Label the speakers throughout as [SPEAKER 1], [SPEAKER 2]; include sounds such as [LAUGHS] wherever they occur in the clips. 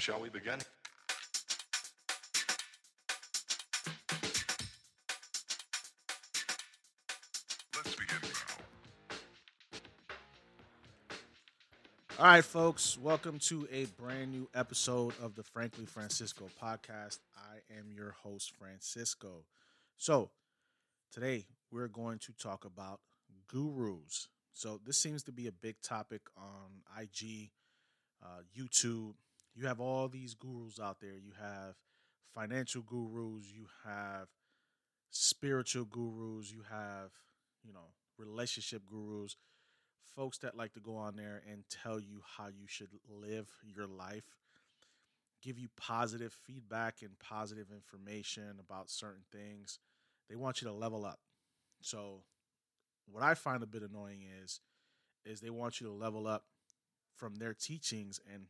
[SPEAKER 1] Shall we begin? Let's begin now.
[SPEAKER 2] All right, folks, welcome to a brand new episode of the Frankly Francisco podcast. I am your host, Francisco. So, today we're going to talk about gurus. So, this seems to be a big topic on IG, uh, YouTube. You have all these gurus out there. You have financial gurus, you have spiritual gurus, you have, you know, relationship gurus folks that like to go on there and tell you how you should live your life, give you positive feedback and positive information about certain things. They want you to level up. So what I find a bit annoying is is they want you to level up from their teachings and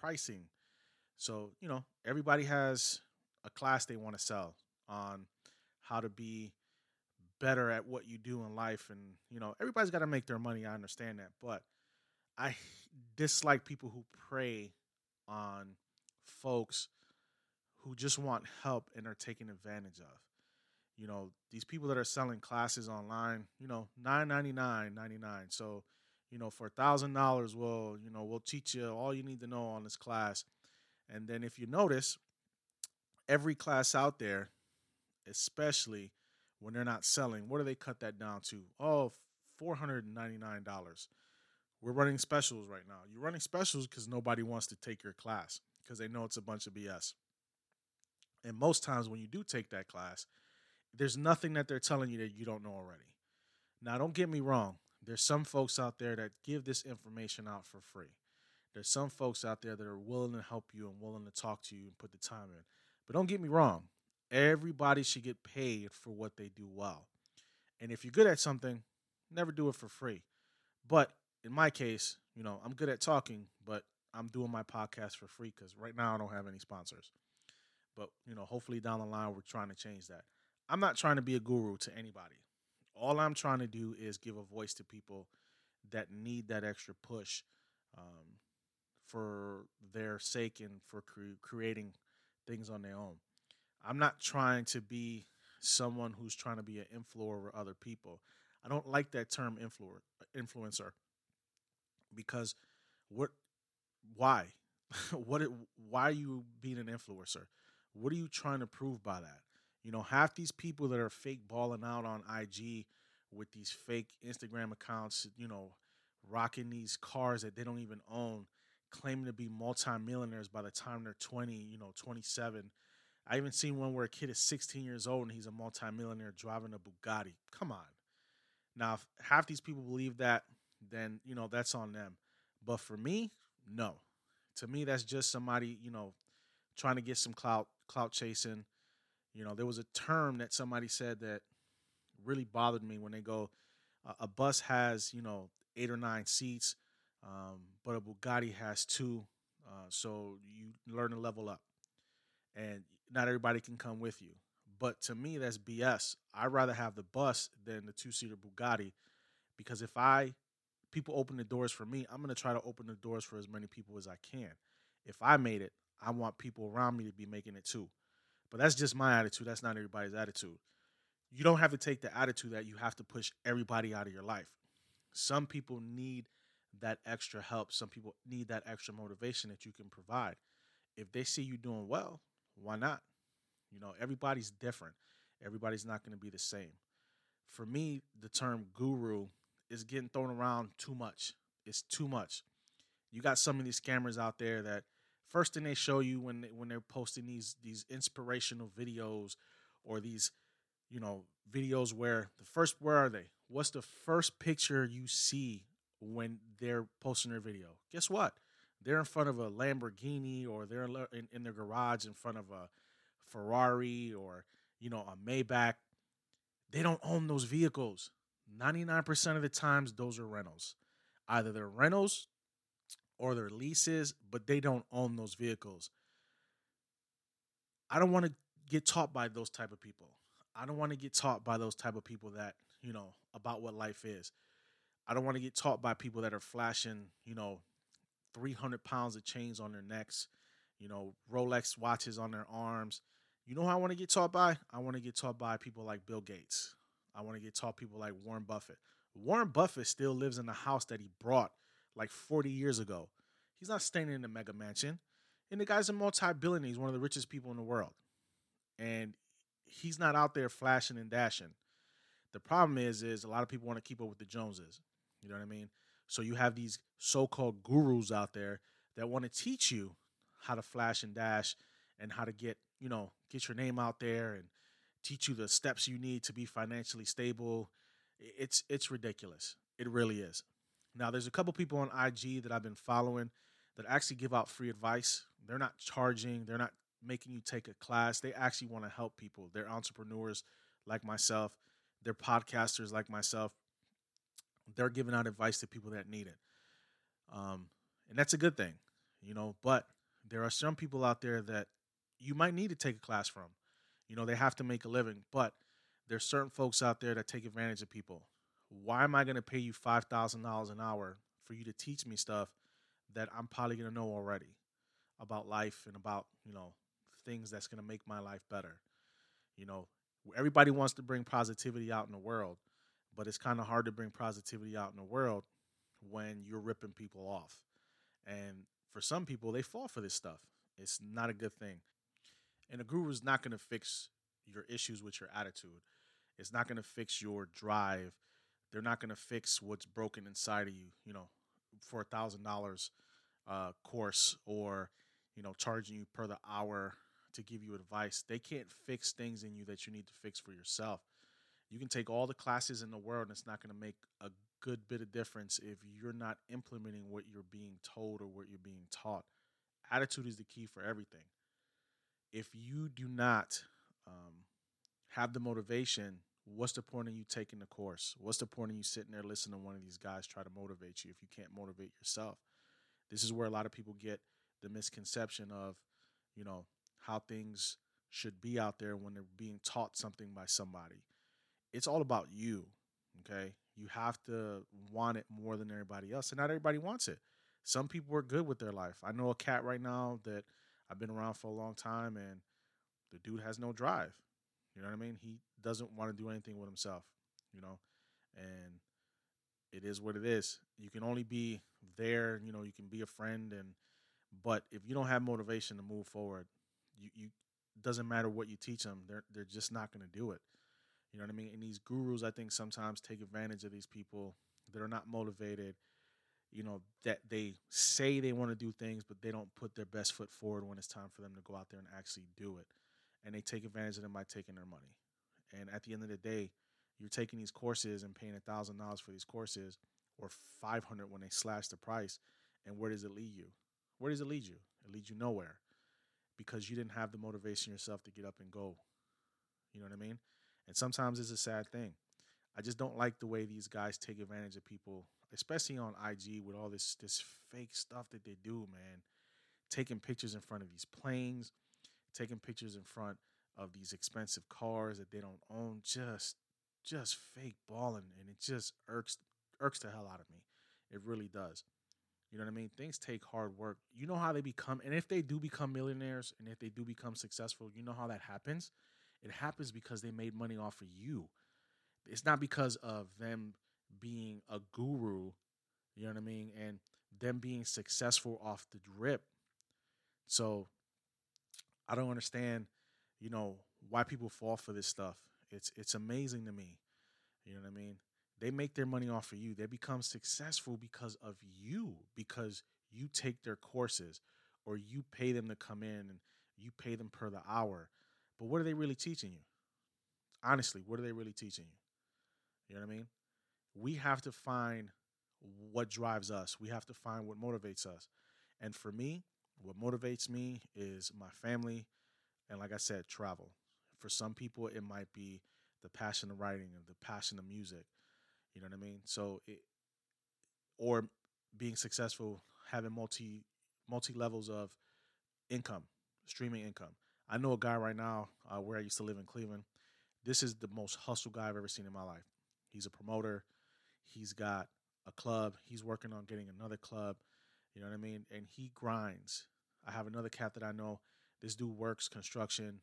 [SPEAKER 2] pricing. So, you know, everybody has a class they want to sell on how to be better at what you do in life and you know everybody's got to make their money i understand that but i dislike people who prey on folks who just want help and are taken advantage of you know these people that are selling classes online you know 999 99 so you know for a thousand dollars we'll you know we'll teach you all you need to know on this class and then if you notice every class out there especially when they're not selling, what do they cut that down to? Oh, $499. We're running specials right now. You're running specials because nobody wants to take your class because they know it's a bunch of BS. And most times when you do take that class, there's nothing that they're telling you that you don't know already. Now, don't get me wrong. There's some folks out there that give this information out for free. There's some folks out there that are willing to help you and willing to talk to you and put the time in. But don't get me wrong. Everybody should get paid for what they do well. And if you're good at something, never do it for free. But in my case, you know, I'm good at talking, but I'm doing my podcast for free because right now I don't have any sponsors. But, you know, hopefully down the line, we're trying to change that. I'm not trying to be a guru to anybody. All I'm trying to do is give a voice to people that need that extra push um, for their sake and for cre- creating things on their own. I'm not trying to be someone who's trying to be an influencer over other people. I don't like that term influ- influencer because what why [LAUGHS] what it, why are you being an influencer? What are you trying to prove by that? You know, half these people that are fake balling out on IG with these fake Instagram accounts, you know, rocking these cars that they don't even own, claiming to be multimillionaires by the time they're 20, you know, 27 I even seen one where a kid is 16 years old and he's a multimillionaire driving a Bugatti. Come on. Now, if half these people believe that, then, you know, that's on them. But for me, no. To me, that's just somebody, you know, trying to get some clout, clout chasing. You know, there was a term that somebody said that really bothered me when they go, a bus has, you know, eight or nine seats, um, but a Bugatti has two. Uh, so you learn to level up. And not everybody can come with you. But to me, that's BS. I'd rather have the bus than the two seater Bugatti because if I people open the doors for me, I'm gonna try to open the doors for as many people as I can. If I made it, I want people around me to be making it too. But that's just my attitude. That's not everybody's attitude. You don't have to take the attitude that you have to push everybody out of your life. Some people need that extra help. Some people need that extra motivation that you can provide. If they see you doing well, why not? You know, everybody's different. Everybody's not going to be the same. For me, the term guru is getting thrown around too much. It's too much. You got some of these scammers out there that first thing they show you when they, when they're posting these these inspirational videos or these you know videos where the first where are they? What's the first picture you see when they're posting their video? Guess what? They're in front of a Lamborghini or they're in, in their garage in front of a Ferrari or you know a Maybach. They don't own those vehicles. 99% of the times those are rentals. Either they're rentals or they're leases, but they don't own those vehicles. I don't want to get taught by those type of people. I don't want to get taught by those type of people that, you know, about what life is. I don't want to get taught by people that are flashing, you know, 300 pounds of chains on their necks, you know, Rolex watches on their arms. You know who I want to get taught by? I want to get taught by people like Bill Gates. I want to get taught people like Warren Buffett. Warren Buffett still lives in the house that he brought like 40 years ago. He's not staying in a mega mansion. And the guy's a multi-billionaire. He's one of the richest people in the world. And he's not out there flashing and dashing. The problem is, is a lot of people want to keep up with the Joneses. You know what I mean? So you have these so-called gurus out there that want to teach you how to flash and dash and how to get, you know, get your name out there and teach you the steps you need to be financially stable. It's it's ridiculous. It really is. Now there's a couple people on IG that I've been following that actually give out free advice. They're not charging, they're not making you take a class. They actually want to help people. They're entrepreneurs like myself, they're podcasters like myself. They're giving out advice to people that need it. Um, and that's a good thing, you know, but there are some people out there that you might need to take a class from. You know, they have to make a living, but there's certain folks out there that take advantage of people. Why am I going to pay you $5,000 an hour for you to teach me stuff that I'm probably going to know already about life and about, you know, things that's going to make my life better? You know, everybody wants to bring positivity out in the world, but it's kind of hard to bring positivity out in the world when you're ripping people off. And for some people, they fall for this stuff. It's not a good thing. And a guru is not going to fix your issues with your attitude. It's not going to fix your drive. They're not going to fix what's broken inside of you, you know, for a thousand dollars uh, course or, you know, charging you per the hour to give you advice. They can't fix things in you that you need to fix for yourself. You can take all the classes in the world and it's not going to make a good bit of difference if you're not implementing what you're being told or what you're being taught. Attitude is the key for everything. If you do not um, have the motivation, what's the point of you taking the course? What's the point of you sitting there listening to one of these guys try to motivate you if you can't motivate yourself? This is where a lot of people get the misconception of, you know, how things should be out there when they're being taught something by somebody. It's all about you, okay? You have to want it more than everybody else, and not everybody wants it. Some people are good with their life. I know a cat right now that I've been around for a long time, and the dude has no drive. You know what I mean? He doesn't want to do anything with himself, you know, and it is what it is. You can only be there, you know, you can be a friend and but if you don't have motivation to move forward, you you doesn't matter what you teach them, they're they're just not going to do it. You know what I mean? And these gurus I think sometimes take advantage of these people that are not motivated, you know, that they say they want to do things but they don't put their best foot forward when it's time for them to go out there and actually do it. And they take advantage of them by taking their money. And at the end of the day, you're taking these courses and paying a thousand dollars for these courses or 500 when they slash the price and where does it lead you? Where does it lead you? It leads you nowhere because you didn't have the motivation yourself to get up and go. You know what i mean? And sometimes it's a sad thing. I just don't like the way these guys take advantage of people especially on ig with all this this fake stuff that they do man. Taking pictures in front of these planes taking pictures in front of these expensive cars that they don't own just just fake balling and it just irks irks the hell out of me. It really does. You know what I mean? Things take hard work. You know how they become and if they do become millionaires and if they do become successful, you know how that happens? It happens because they made money off of you. It's not because of them being a guru, you know what I mean, and them being successful off the drip. So I don't understand, you know, why people fall for this stuff. It's it's amazing to me. You know what I mean? They make their money off of you. They become successful because of you, because you take their courses or you pay them to come in and you pay them per the hour. But what are they really teaching you? Honestly, what are they really teaching you? You know what I mean? We have to find what drives us. We have to find what motivates us. And for me, what motivates me is my family and like I said, travel. For some people, it might be the passion of writing and the passion of music. You know what I mean? So it, or being successful, having multi multi levels of income, streaming income. I know a guy right now uh, where I used to live in Cleveland. This is the most hustle guy I've ever seen in my life. He's a promoter. He's got a club. He's working on getting another club. You know what I mean? And he grinds. I have another cat that I know. This dude works construction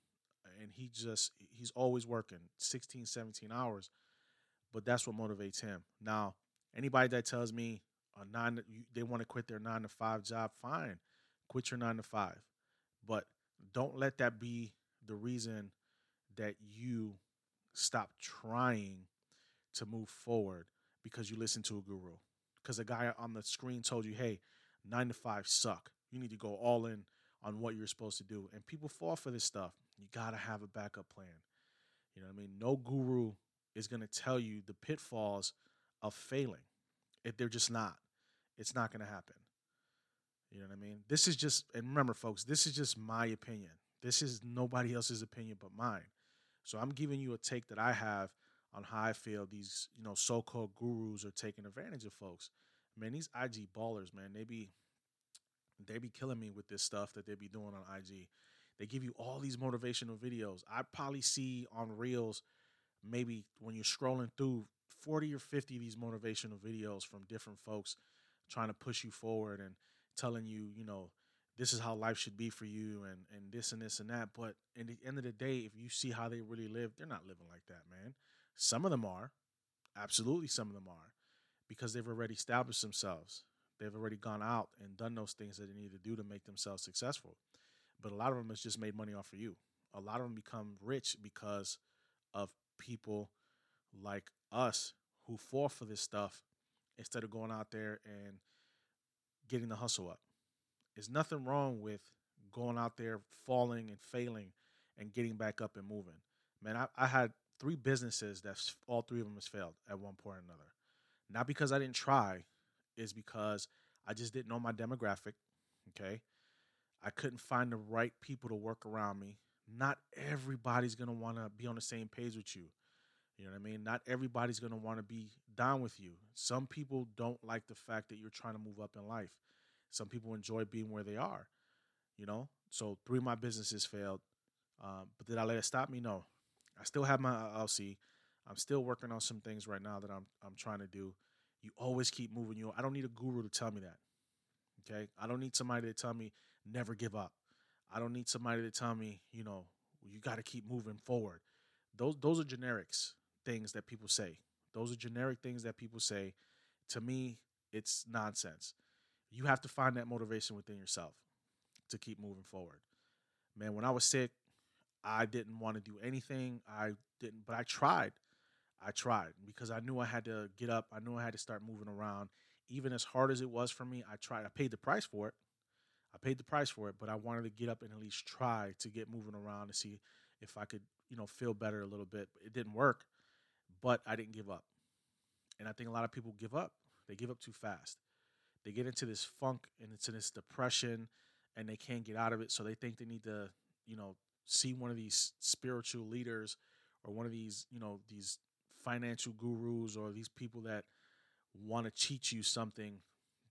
[SPEAKER 2] and he just he's always working 16 17 hours but that's what motivates him. Now anybody that tells me a nine they want to quit their nine to five job fine quit your nine to five but don't let that be the reason that you stop trying to move forward because you listen to a guru. Because a guy on the screen told you hey nine to five suck. You need to go all in on what you're supposed to do and people fall for this stuff you got to have a backup plan. You know what I mean? No guru is going to tell you the pitfalls of failing. If they're just not. It's not going to happen. You know what I mean? This is just and remember folks, this is just my opinion. This is nobody else's opinion but mine. So I'm giving you a take that I have on how I feel these, you know, so-called gurus are taking advantage of folks. Man, these IG ballers, man, they be they be killing me with this stuff that they be doing on IG. They give you all these motivational videos. I probably see on Reels, maybe when you're scrolling through 40 or 50 of these motivational videos from different folks trying to push you forward and telling you, you know, this is how life should be for you and and this and this and that. But in the end of the day, if you see how they really live, they're not living like that, man. Some of them are. Absolutely some of them are. Because they've already established themselves. They've already gone out and done those things that they need to do to make themselves successful but a lot of them has just made money off of you. A lot of them become rich because of people like us who fall for this stuff instead of going out there and getting the hustle up. There's nothing wrong with going out there, falling and failing and getting back up and moving. Man, I, I had three businesses that all three of them has failed at one point or another. Not because I didn't try, is because I just didn't know my demographic. Okay. I couldn't find the right people to work around me. Not everybody's going to want to be on the same page with you. You know what I mean? Not everybody's going to want to be down with you. Some people don't like the fact that you're trying to move up in life. Some people enjoy being where they are, you know? So three of my businesses failed. Um, but did I let it stop me? No. I still have my LLC. I'm still working on some things right now that I'm I'm trying to do. You always keep moving. You. I don't need a guru to tell me that. Okay. I don't need somebody to tell me never give up. I don't need somebody to tell me, you know, you got to keep moving forward. Those those are generics things that people say. Those are generic things that people say. To me, it's nonsense. You have to find that motivation within yourself to keep moving forward. Man, when I was sick, I didn't want to do anything. I didn't, but I tried. I tried because I knew I had to get up. I knew I had to start moving around. Even as hard as it was for me, I tried. I paid the price for it. I paid the price for it, but I wanted to get up and at least try to get moving around to see if I could, you know, feel better a little bit. It didn't work, but I didn't give up. And I think a lot of people give up. They give up too fast. They get into this funk and into this depression and they can't get out of it. So they think they need to, you know, see one of these spiritual leaders or one of these, you know, these financial gurus or these people that want to teach you something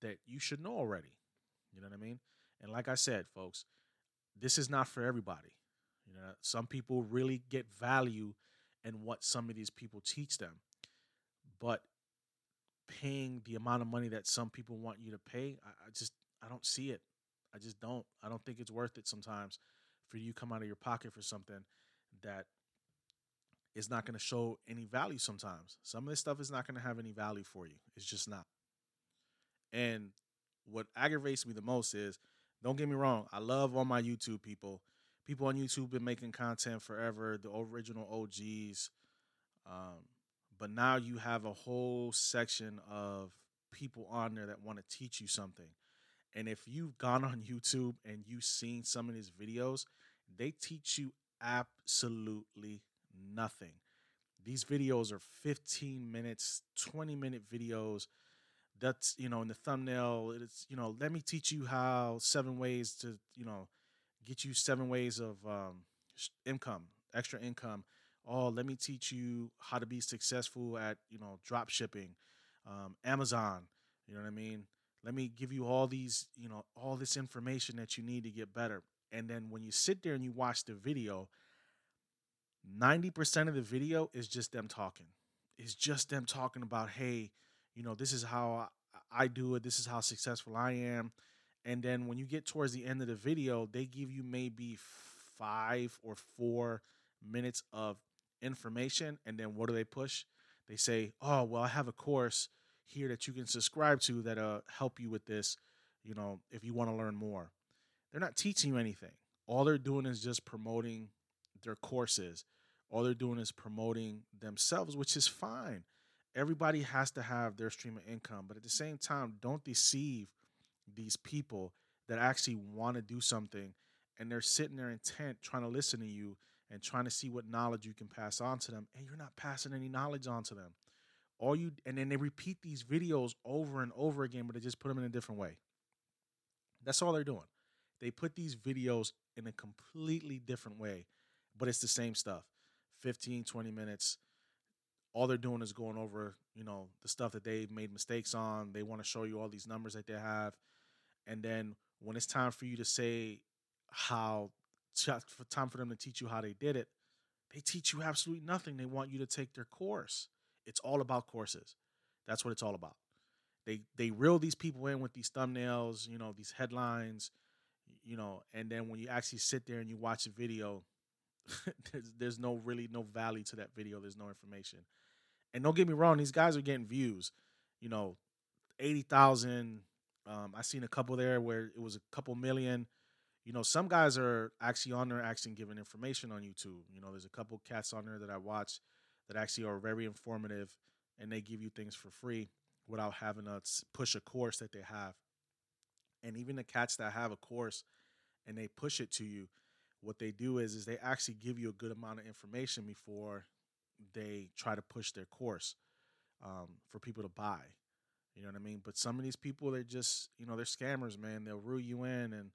[SPEAKER 2] that you should know already. You know what I mean? And like I said, folks, this is not for everybody. You know, some people really get value in what some of these people teach them. But paying the amount of money that some people want you to pay, I, I just I don't see it. I just don't. I don't think it's worth it sometimes for you come out of your pocket for something that is not going to show any value sometimes. Some of this stuff is not going to have any value for you. It's just not. And what aggravates me the most is don't get me wrong. I love all my YouTube people. People on YouTube been making content forever. The original OGs. Um, but now you have a whole section of people on there that want to teach you something. And if you've gone on [LAUGHS] YouTube and you've seen some of these videos, they teach you absolutely nothing. These videos are 15 minutes, 20 minute videos. That's you know in the thumbnail it's you know let me teach you how seven ways to you know get you seven ways of um, income extra income. Oh let me teach you how to be successful at you know drop shipping um, amazon you know what i mean? Let me give you all these you know all this information that you need to get better. And then when you sit there and you watch the video 90% of the video is just them talking it's just them talking about hey you know, this is how I do it. This is how successful I am. And then when you get towards the end of the video, they give you maybe five or four minutes of information. And then what do they push? They say, oh, well, I have a course here that you can subscribe to that'll help you with this, you know, if you want to learn more. They're not teaching you anything. All they're doing is just promoting their courses. All they're doing is promoting themselves, which is fine. Everybody has to have their stream of income, but at the same time, don't deceive these people that actually want to do something and they're sitting there intent trying to listen to you and trying to see what knowledge you can pass on to them and you're not passing any knowledge on to them. All you and then they repeat these videos over and over again but they just put them in a different way. That's all they're doing. They put these videos in a completely different way but it's the same stuff 15 20 minutes all they're doing is going over you know the stuff that they've made mistakes on they want to show you all these numbers that they have and then when it's time for you to say how time for them to teach you how they did it, they teach you absolutely nothing. They want you to take their course. It's all about courses. That's what it's all about. They they reel these people in with these thumbnails, you know, these headlines, you know, and then when you actually sit there and you watch a video, [LAUGHS] there's, there's no really no value to that video. There's no information. And don't get me wrong, these guys are getting views, you know, 80,000. Um, I seen a couple there where it was a couple million you know, some guys are actually on there actually giving information on YouTube. You know, there's a couple cats on there that I watch that actually are very informative and they give you things for free without having to push a course that they have. And even the cats that have a course and they push it to you, what they do is is they actually give you a good amount of information before they try to push their course um, for people to buy. You know what I mean? But some of these people, they're just, you know, they're scammers, man. They'll rule you in and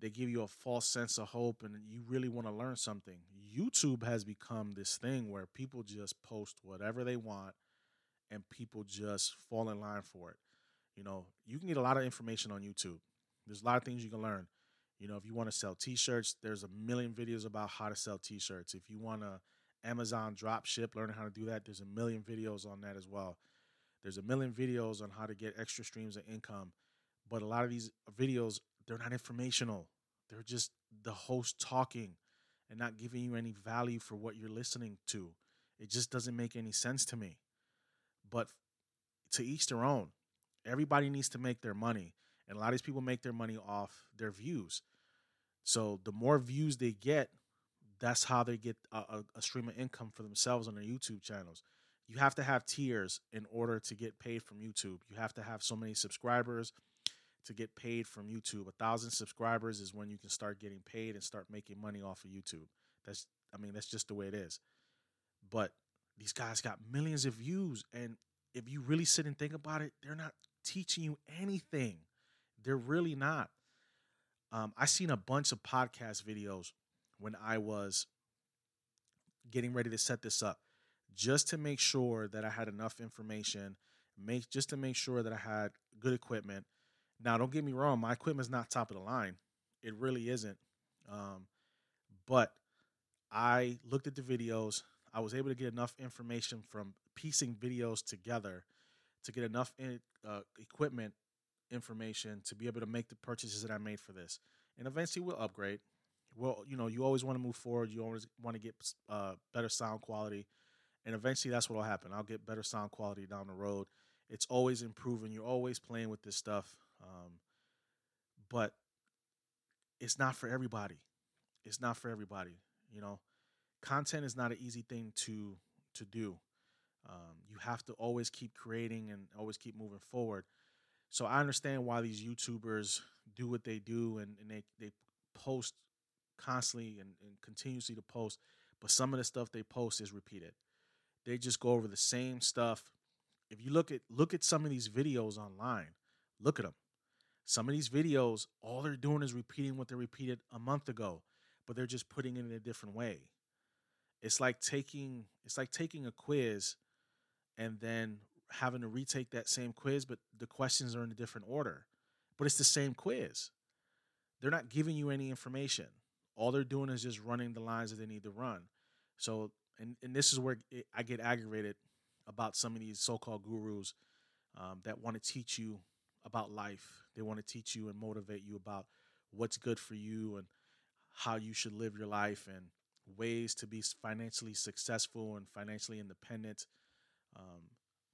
[SPEAKER 2] they give you a false sense of hope and you really want to learn something. YouTube has become this thing where people just post whatever they want and people just fall in line for it. You know, you can get a lot of information on YouTube. There's a lot of things you can learn. You know, if you want to sell t-shirts, there's a million videos about how to sell t-shirts. If you want to Amazon drop ship, learning how to do that, there's a million videos on that as well. There's a million videos on how to get extra streams of income. But a lot of these videos they're not informational. They're just the host talking and not giving you any value for what you're listening to. It just doesn't make any sense to me. But to each their own. Everybody needs to make their money. And a lot of these people make their money off their views. So the more views they get, that's how they get a, a, stream of income for themselves on their YouTube channels. You have to have tiers in order to get paid from YouTube. You have to have so many subscribers to get paid from YouTube. A thousand subscribers is when you can start getting paid and start making money off of YouTube. That's I mean, that's just the way it is. But these guys got millions of views. And if you really sit and think about it, they're not teaching you anything. They're really not. Um, I seen a bunch of podcast videos when I was getting ready to set this up, just to make sure that I had enough information, make just to make sure that I had good equipment, now, don't get me wrong, my equipment's not top of the line. It really isn't. Um, but I looked at the videos. I was able to get enough information from piecing videos together to get enough in, uh, equipment information to be able to make the purchases that I made for this. And eventually we'll upgrade. Well, you know, you always want to move forward. You always want to get uh, better sound quality. And eventually that's what will happen. I'll get better sound quality down the road. It's always improving. You're always playing with this stuff. Um, but it's not for everybody. It's not for everybody. You know, content is not an easy thing to to do. Um, you have to always keep creating and always keep moving forward. So I understand why these YouTubers do what they do and, and they, they post constantly and, and continuously to post, but some of the stuff they post is repeated. They just go over the same stuff. If you look at look at some of these videos online, look at them. Some of these videos, all they're doing is repeating what they repeated a month ago, but they're just putting it in a different way. It's like taking it's like taking a quiz and then having to retake that same quiz, but the questions are in a different order. But it's the same quiz. They're not giving you any information. All they're doing is just running the lines that they need to run. So, and, and this is where it, I get aggravated about some of these so called gurus um, that want to teach you about life. They want to teach you and motivate you about what's good for you and how you should live your life and ways to be financially successful and financially independent. Um,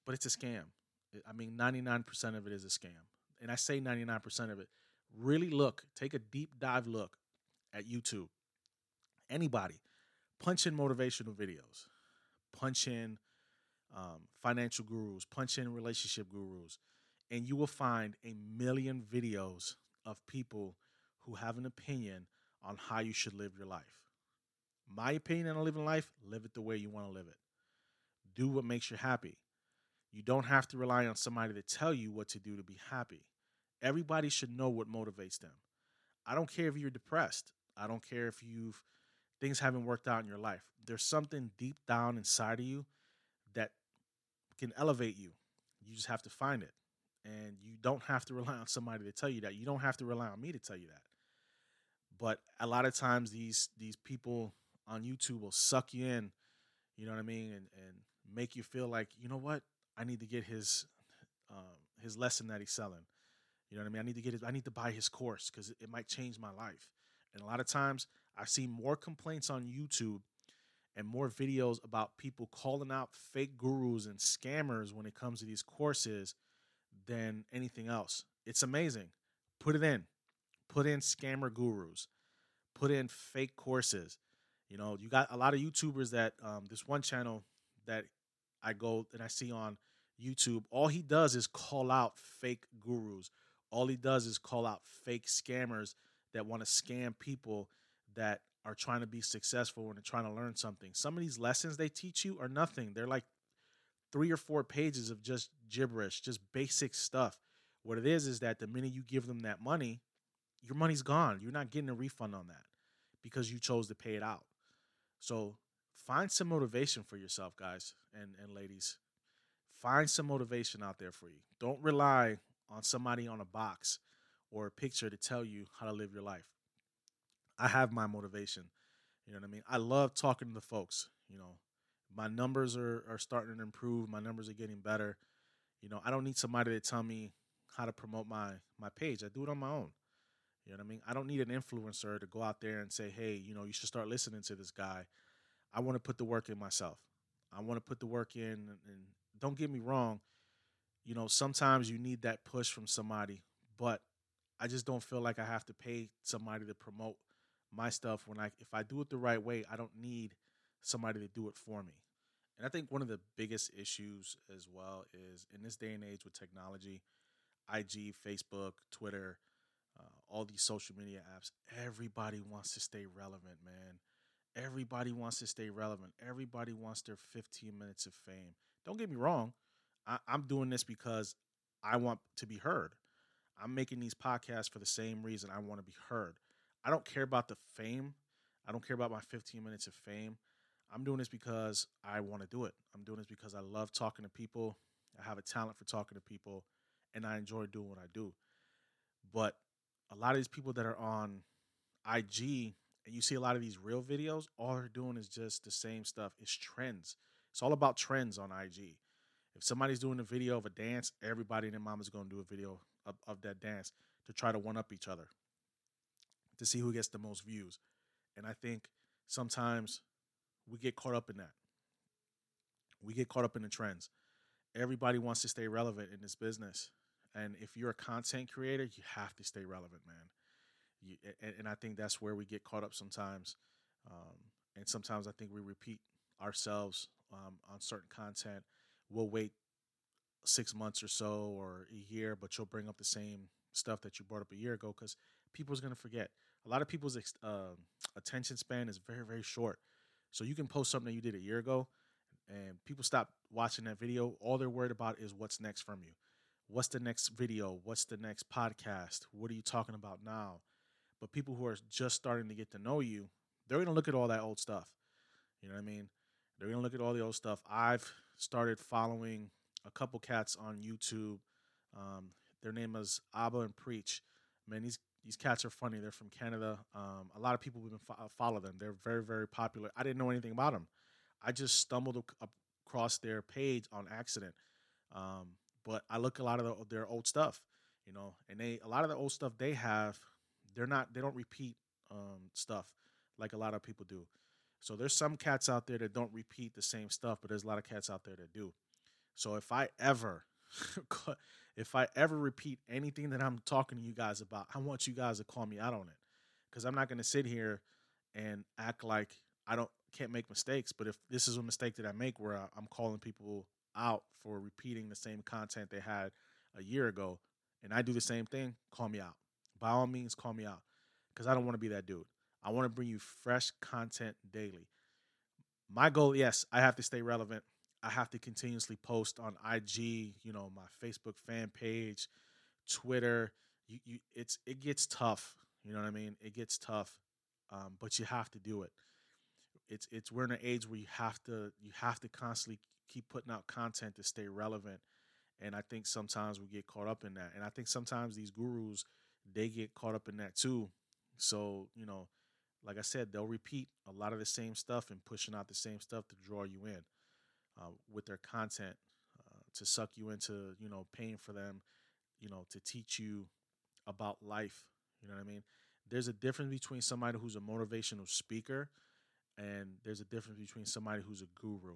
[SPEAKER 2] but it's a scam. I mean, 99% of it is a scam. And I say 99% of it. Really look, take a deep dive look at YouTube. Anybody, punch in motivational videos, punch in um, financial gurus, punch in relationship gurus, and you will find a million videos of people who have an opinion on how you should live your life. My opinion on living life, live it the way you want to live it. Do what makes you happy. You don't have to rely on somebody to tell you what to do to be happy. Everybody should know what motivates them. I don't care if you're depressed. I don't care if you've things haven't worked out in your life. There's something deep down inside of you that can elevate you. You just have to find it. And you don't have to [LAUGHS] rely on somebody to tell you that. You don't have to rely on me to tell you that. But a lot of times these these people on YouTube will suck you in, you know what I mean, and and make you feel like, you know what, I need to get his um, his lesson that he's selling. You know what I mean? I need to get his, I need to buy his course because it might change my life. And a lot of times, I see more complaints on YouTube and more videos about people calling out fake gurus and scammers when it comes to these courses than anything else. It's amazing. Put it in. Put in scammer gurus. Put in fake courses. You know, you got a lot of YouTubers that um, this one channel that I go and I see on YouTube, all he does is call out fake gurus all he does is call out fake scammers that want to scam people that are trying to be successful and are trying to learn something. Some of these lessons they teach you are nothing. They're like three or four pages of just gibberish, just basic stuff. What it is is that the minute you give them that money, your money's gone. You're not getting a refund on that because you chose to pay it out. So find some motivation for yourself, guys and, and ladies. Find some motivation out there for you. Don't rely on somebody on a box or a picture to tell you how to live your life. I have my motivation. You know what I mean? I love talking to the folks. You know, my numbers are, are starting to improve. My numbers are getting better. You know, I don't need somebody to tell me how to promote my my page. I do it on my own. You know what I mean? I don't need an influencer to go out there and say, "Hey, you know, you should start listening to this guy." I want to put the work in myself. I want to put the work in, and, don't get me wrong you know, sometimes you need that push from somebody, but I just don't feel like I have to pay somebody to promote my stuff when I if I do it the right way, I don't need somebody to do it for me. And I think one of the biggest issues as well is in this day and age with technology, IG, Facebook, Twitter, uh, all these social media apps, everybody wants to stay relevant, man. Everybody wants to stay relevant. Everybody wants their 15 minutes of fame. Don't get me wrong. I, I'm doing this because I want to be heard. I'm making these podcasts for the same reason I want to be heard. I don't care about the fame. I don't care about my 15 minutes of fame. I'm doing this because I want to do it. I'm doing this because I love talking to people. I have a talent for talking to people and I enjoy doing what I do. But a lot of these people that are on IG and you see a lot of these real videos, all they're doing is just the same stuff. It's trends. It's all about trends on IG. If somebody's doing a video of a dance, everybody and their going to do a video of, of that dance to try to one up each other to see who gets the most views. And I think sometimes we get caught up in that. We get caught up in the trends. Everybody wants to stay relevant in this business. And if you're a content creator, you have to stay relevant, man. You, and, and, I think that's where we get caught up sometimes. Um, and sometimes I think we repeat ourselves um, on certain content we'll wait six months or so or a year, but you'll bring up the same stuff that you brought up a year ago because people's gonna forget. A lot of people's uh, attention span is very very short, so you can post something that you did a year ago, and people stop watching that video. All they're worried about is what's next from you. What's the next video? What's the next podcast? What are you talking about now? But people who are just starting to get to know you, they're gonna look at all that old stuff. You know what I mean? They're gonna look at all the old stuff. I've started following a couple cats on YouTube. Um, their name is Aba and Preach. Man, these these cats are funny. They're from Canada. Um, a lot of people have been fo- follow them. They're very very popular. I didn't know anything about them. I just stumbled across their page on accident. Um, but I look a lot of the, their old stuff, you know. And they a lot of the old stuff they have, they're not they don't repeat um, stuff like a lot of people do. So there's some cats out there that don't repeat the same stuff, but there's a lot of cats out there that do. So if I ever [LAUGHS] if I ever repeat anything that I'm talking to you guys about, I want you guys to call me out on it. Cuz I'm not going to sit here and act like I don't can't make mistakes, but if this is a mistake that I make where I'm calling people out for repeating the same content they had a year ago and I do the same thing, call me out. By all means, call me out because I don't want to be that dude. I want to bring you fresh content daily. My goal, yes, I have to stay relevant. I have to continuously post on IG, you know, my Facebook fan page, Twitter. You, you, it's it gets tough. You know what I mean? It gets tough, um, but you have to do it. It's it's we're in an age where you have to you have to constantly keep putting out content to stay relevant. And I think sometimes we get caught up in that. And I think sometimes these gurus they get caught up in that too. So you know, like I said, they'll repeat a lot of the same stuff and pushing out the same stuff to draw you in uh, with their content uh, to suck you into, you know, paying for them, you know, to teach you about life. You know what I mean? There's a difference between somebody who's a motivational speaker and there's a difference between somebody who's a guru.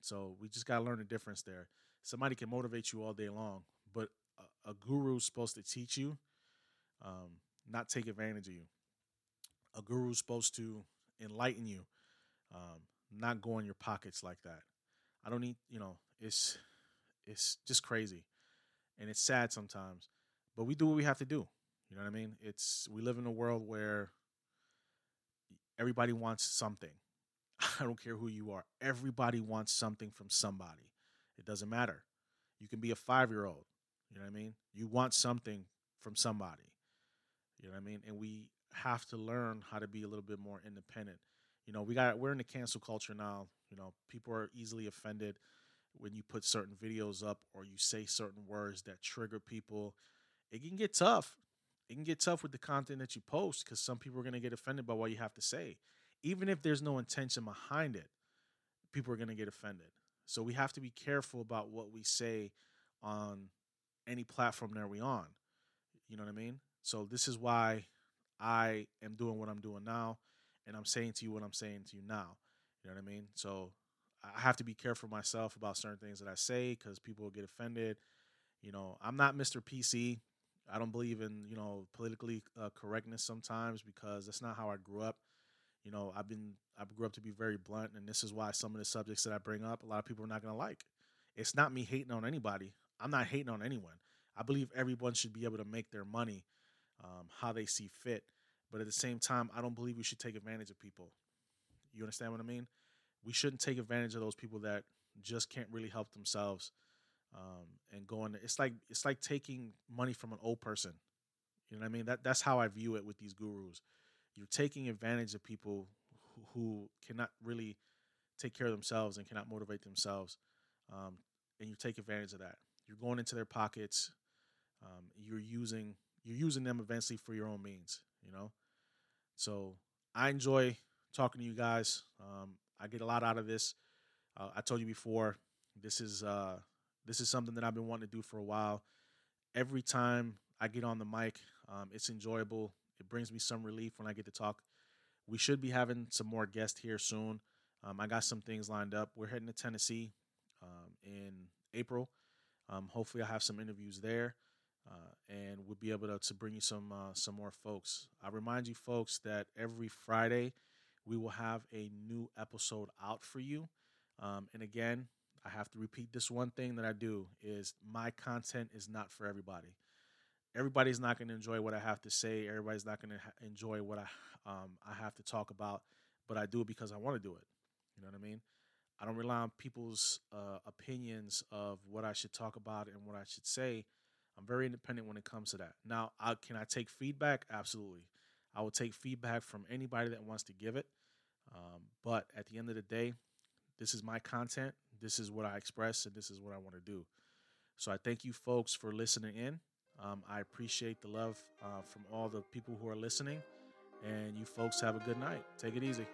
[SPEAKER 2] So we just got to learn the difference there. Somebody can motivate you all day long, but a, a guru is supposed to teach you, um, not take advantage of you a guru is supposed to enlighten you, um, not go in your pockets like that. I don't need, you know, it's it's just crazy, and it's sad sometimes. But we do what we have to do. You know what I mean? It's we live in a world where everybody wants something. [LAUGHS] I don't care who you are. Everybody wants something from somebody. It doesn't matter. You can be a five year old. You know what I mean? You want something from somebody. You know what I mean? And we have to learn how to be a little bit more independent. You know, we got we're in the cancel culture now. You know, people are easily offended when you put certain videos up or you say certain words that trigger people. It can get tough. It can get tough with the content that you post because some people are going to get offended by what you have to say. Even if there's no intention behind it, people are going to get offended. So we have to be careful about what we say on any platform that we on. You know what I mean? So this is why I am doing what I'm doing now, and I'm saying to you what I'm saying to you now. You know what I mean? So I have to be careful myself about certain things that I say because people will get offended. You know, I'm not Mr. PC. I don't believe in you know politically uh, correctness sometimes because that's not how I grew up. You know, I've been I grew up to be very blunt, and this is why some of the subjects that I bring up, a lot of people are not gonna like. It's not me hating on anybody. I'm not hating on anyone. I believe everyone should be able to make their money um, how they see fit. But at the same time, I don't believe we should take advantage of people. You understand what I mean? We shouldn't take advantage of those people that just can't really help themselves um, and going. It's like it's like taking money from an old person. You know what I mean? That that's how I view it with these gurus. You're taking advantage of people who, who cannot really take care of themselves and cannot motivate themselves, um, and you take advantage of that. You're going into their pockets. Um, you're using you're using them eventually for your own means, you know? So I enjoy talking to you guys. Um, I get a lot out of this. Uh, I told you before, this is uh, this is something that I've been wanting to do for a while. Every time I get on the mic, um, it's enjoyable. It brings me some relief when I get to talk. We should be having some more guests here soon. Um, I got some things lined up. We're heading to Tennessee um, in April. Um, hopefully, I have some interviews there uh, and we'll be able to, to bring you some uh, some more folks. I remind you, folks, that every Friday we will have a new episode out for you. Um, and again, I have to repeat this one thing that I do is my content is not for everybody. Everybody's not going to enjoy what I have to say. Everybody's not going to ha- enjoy what I um, I have to talk about, but I do it because I want to do it. You know what I mean? I don't rely on people's uh, opinions of what I should talk about and what I should say I'm very independent when it comes to that. Now, I, can I take feedback? Absolutely. I will take feedback from anybody that wants to give it. Um, but at the end of the day, this is my content. This is what I express, and this is what I want to do. So I thank you folks for listening in. Um, I appreciate the love uh, from all the people who are listening. And you folks have a good night. Take it easy.